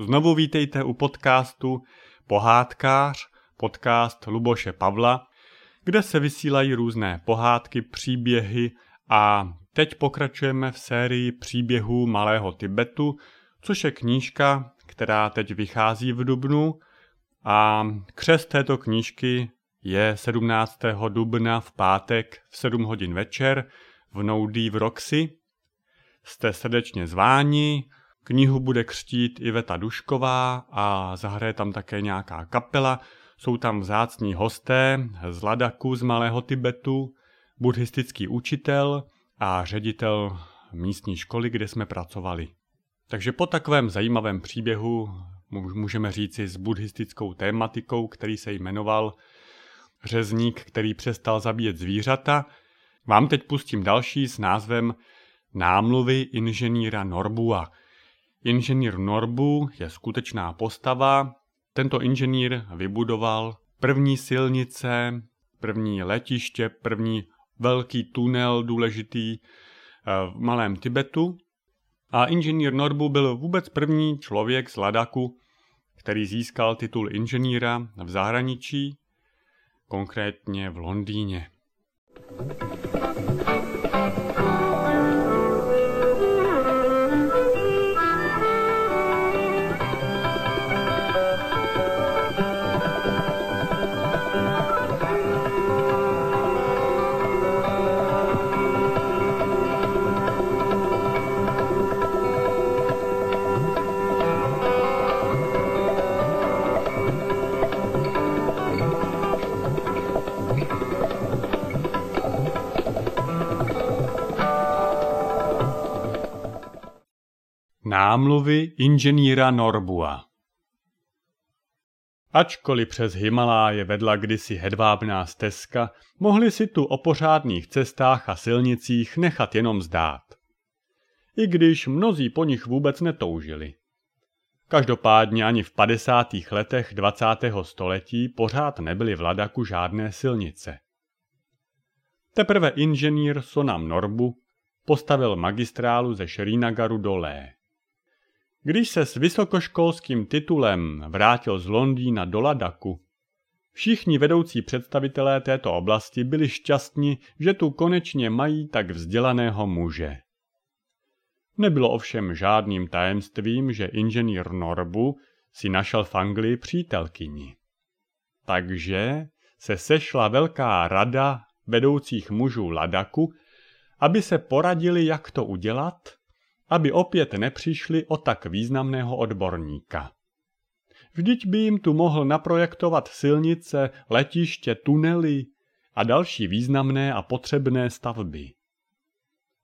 Znovu vítejte u podcastu Pohádkář, podcast Luboše Pavla, kde se vysílají různé pohádky, příběhy a teď pokračujeme v sérii příběhů Malého Tibetu, což je knížka, která teď vychází v Dubnu a křest této knížky je 17. dubna v pátek v 7 hodin večer v Noudí v Roxy. Jste srdečně zváni, knihu bude křtít Iveta Dušková a zahraje tam také nějaká kapela. Jsou tam vzácní hosté z Ladaku z Malého Tibetu, buddhistický učitel a ředitel místní školy, kde jsme pracovali. Takže po takovém zajímavém příběhu můžeme říci s buddhistickou tématikou, který se jmenoval Řezník, který přestal zabíjet zvířata, vám teď pustím další s názvem Námluvy inženýra Norbua. Inženýr Norbu je skutečná postava. Tento inženýr vybudoval první silnice, první letiště, první velký tunel důležitý eh, v Malém Tibetu. A inženýr Norbu byl vůbec první člověk z Ladaku, který získal titul inženýra v zahraničí, konkrétně v Londýně. Námluvy inženýra Norbua Ačkoliv přes Himaláje vedla kdysi hedvábná stezka, mohli si tu o pořádných cestách a silnicích nechat jenom zdát. I když mnozí po nich vůbec netoužili. Každopádně ani v 50. letech 20. století pořád nebyly v Ladaku žádné silnice. Teprve inženýr Sonam Norbu postavil magistrálu ze Šrínagaru do Lé. Když se s vysokoškolským titulem vrátil z Londýna do Ladaku, všichni vedoucí představitelé této oblasti byli šťastní, že tu konečně mají tak vzdělaného muže. Nebylo ovšem žádným tajemstvím, že inženýr Norbu si našel v Anglii přítelkyni. Takže se sešla velká rada vedoucích mužů Ladaku, aby se poradili, jak to udělat – aby opět nepřišli o tak významného odborníka. Vždyť by jim tu mohl naprojektovat silnice, letiště, tunely a další významné a potřebné stavby.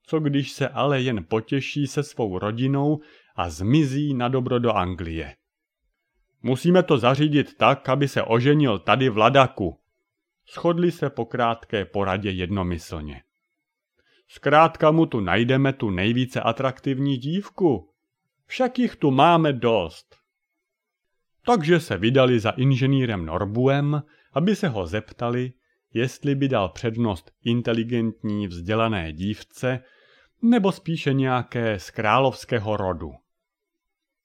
Co když se ale jen potěší se svou rodinou a zmizí na dobro do Anglie? Musíme to zařídit tak, aby se oženil tady v Ladaku. Schodli se po krátké poradě jednomyslně. Zkrátka mu tu najdeme tu nejvíce atraktivní dívku. Však jich tu máme dost. Takže se vydali za inženýrem Norbuem, aby se ho zeptali, jestli by dal přednost inteligentní vzdělané dívce nebo spíše nějaké z královského rodu.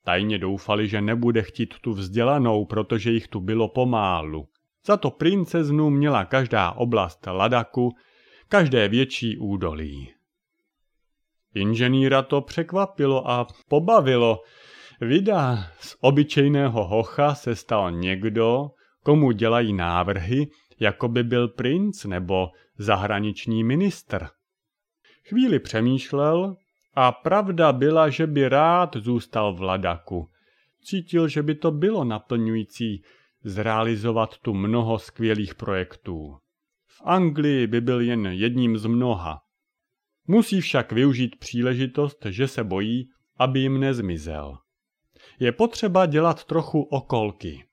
Tajně doufali, že nebude chtít tu vzdělanou, protože jich tu bylo pomálu. Za to princeznu měla každá oblast Ladaku každé větší údolí. Inženýra to překvapilo a pobavilo. Vida z obyčejného hocha se stal někdo, komu dělají návrhy, jako by byl princ nebo zahraniční ministr. Chvíli přemýšlel a pravda byla, že by rád zůstal v Ladaku. Cítil, že by to bylo naplňující zrealizovat tu mnoho skvělých projektů. Anglii by byl jen jedním z mnoha. Musí však využít příležitost, že se bojí, aby jim nezmizel. Je potřeba dělat trochu okolky.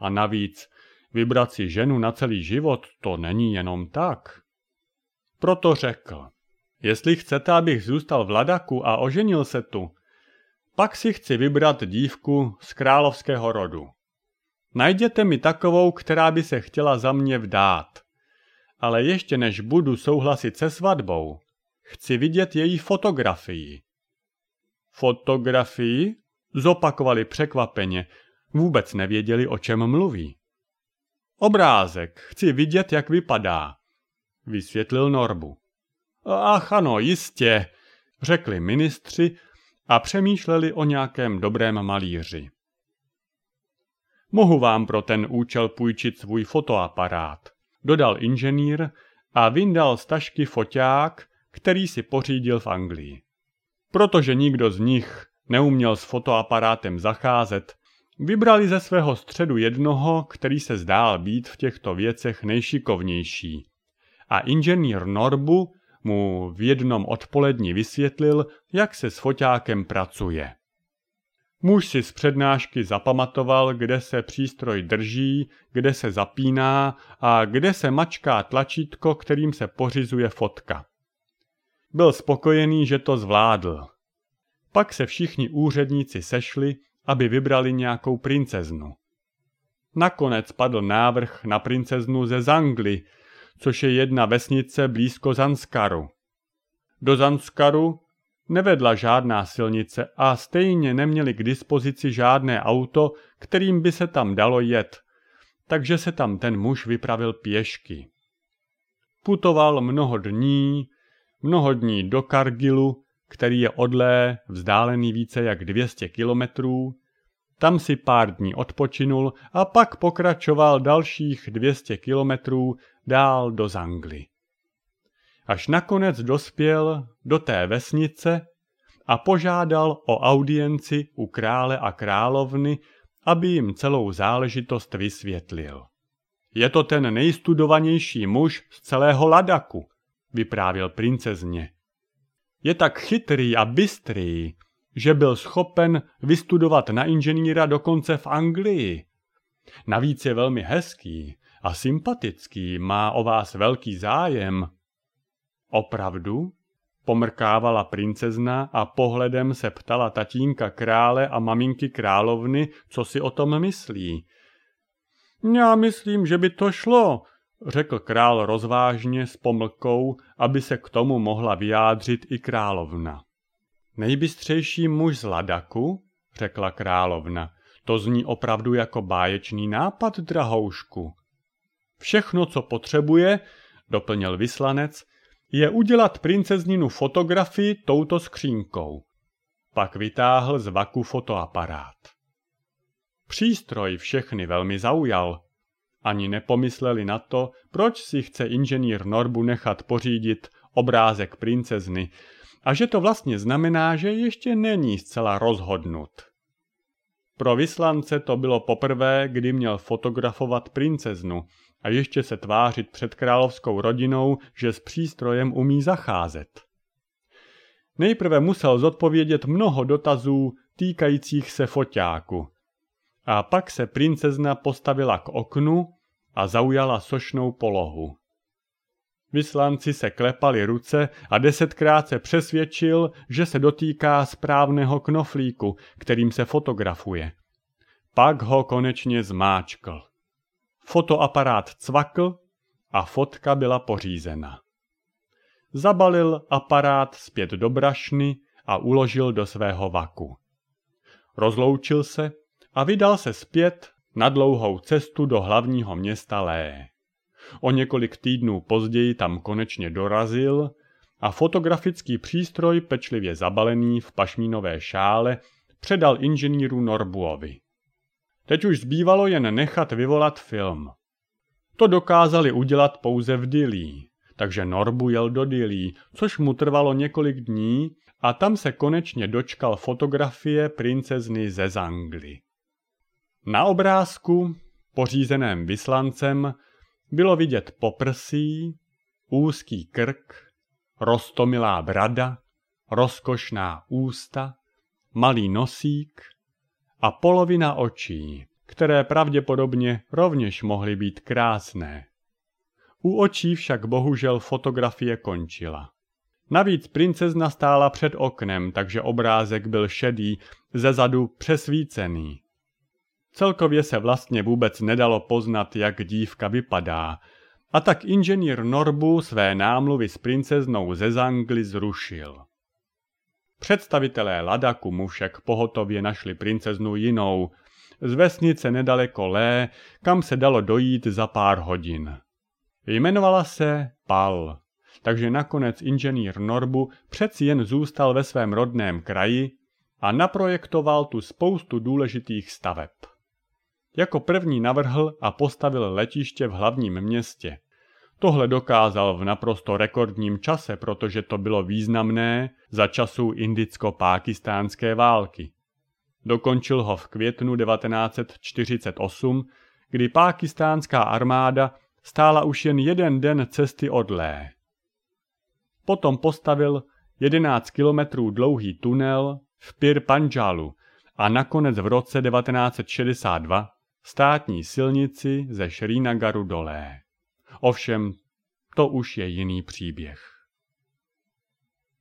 A navíc vybrat si ženu na celý život to není jenom tak. Proto řekl, jestli chcete, abych zůstal v Ladaku a oženil se tu, pak si chci vybrat dívku z královského rodu. Najděte mi takovou, která by se chtěla za mě vdát ale ještě než budu souhlasit se svatbou, chci vidět její fotografii. Fotografii? Zopakovali překvapeně, vůbec nevěděli, o čem mluví. Obrázek, chci vidět, jak vypadá, vysvětlil Norbu. Ach ano, jistě, řekli ministři a přemýšleli o nějakém dobrém malíři. Mohu vám pro ten účel půjčit svůj fotoaparát, dodal inženýr a vyndal z tašky foťák, který si pořídil v Anglii. Protože nikdo z nich neuměl s fotoaparátem zacházet, vybrali ze svého středu jednoho, který se zdál být v těchto věcech nejšikovnější. A inženýr Norbu mu v jednom odpolední vysvětlil, jak se s foťákem pracuje. Muž si z přednášky zapamatoval, kde se přístroj drží, kde se zapíná a kde se mačká tlačítko, kterým se pořizuje fotka. Byl spokojený, že to zvládl. Pak se všichni úředníci sešli, aby vybrali nějakou princeznu. Nakonec padl návrh na princeznu ze Zangly, což je jedna vesnice blízko Zanskaru. Do Zanskaru nevedla žádná silnice a stejně neměli k dispozici žádné auto, kterým by se tam dalo jet, takže se tam ten muž vypravil pěšky. Putoval mnoho dní, mnoho dní do Kargilu, který je odlé, vzdálený více jak 200 kilometrů, tam si pár dní odpočinul a pak pokračoval dalších 200 kilometrů dál do Zangly. Až nakonec dospěl do té vesnice a požádal o audienci u krále a královny, aby jim celou záležitost vysvětlil. Je to ten nejstudovanější muž z celého Ladaku, vyprávěl princezně. Je tak chytrý a bystrý, že byl schopen vystudovat na inženýra dokonce v Anglii. Navíc je velmi hezký a sympatický, má o vás velký zájem. Opravdu? Pomrkávala princezna a pohledem se ptala tatínka krále a maminky královny, co si o tom myslí. Já myslím, že by to šlo, řekl král rozvážně s pomlkou, aby se k tomu mohla vyjádřit i královna. Nejbystřejší muž z Ladaku, řekla královna, to zní opravdu jako báječný nápad, drahoušku. Všechno, co potřebuje, doplnil vyslanec, je udělat princezninu fotografii touto skřínkou. Pak vytáhl z vaku fotoaparát. Přístroj všechny velmi zaujal. Ani nepomysleli na to, proč si chce inženýr Norbu nechat pořídit obrázek princezny a že to vlastně znamená, že ještě není zcela rozhodnut. Pro vyslance to bylo poprvé, kdy měl fotografovat princeznu a ještě se tvářit před královskou rodinou, že s přístrojem umí zacházet. Nejprve musel zodpovědět mnoho dotazů týkajících se foťáku. A pak se princezna postavila k oknu a zaujala sošnou polohu. Vyslanci se klepali ruce a desetkrát se přesvědčil, že se dotýká správného knoflíku, kterým se fotografuje. Pak ho konečně zmáčkl. Fotoaparát cvakl a fotka byla pořízena. Zabalil aparát zpět do brašny a uložil do svého vaku. Rozloučil se a vydal se zpět na dlouhou cestu do hlavního města Lé. O několik týdnů později tam konečně dorazil a fotografický přístroj pečlivě zabalený v pašmínové šále předal inženýru Norbuovi. Teď už zbývalo jen nechat vyvolat film. To dokázali udělat pouze v Dilí, takže Norbu jel do Dilí, což mu trvalo několik dní a tam se konečně dočkal fotografie princezny ze Zangly. Na obrázku, pořízeném vyslancem, bylo vidět poprsí, úzký krk, rostomilá brada, rozkošná ústa, malý nosík a polovina očí, které pravděpodobně rovněž mohly být krásné. U očí však bohužel fotografie končila. Navíc princezna stála před oknem, takže obrázek byl šedý, zezadu přesvícený. Celkově se vlastně vůbec nedalo poznat, jak dívka vypadá, a tak inženýr Norbu své námluvy s princeznou ze Zangly zrušil. Představitelé Ladaku mu však pohotově našli princeznu jinou, z vesnice nedaleko Lé, kam se dalo dojít za pár hodin. Jmenovala se Pal, takže nakonec inženýr Norbu přeci jen zůstal ve svém rodném kraji a naprojektoval tu spoustu důležitých staveb. Jako první navrhl a postavil letiště v hlavním městě. Tohle dokázal v naprosto rekordním čase, protože to bylo významné za časů indicko-pákistánské války. Dokončil ho v květnu 1948, kdy pákistánská armáda stála už jen jeden den cesty od Lé. Potom postavil 11 kilometrů dlouhý tunel v Pir Panjalu a nakonec v roce 1962 státní silnici ze Srinagaru dolé. Ovšem, to už je jiný příběh.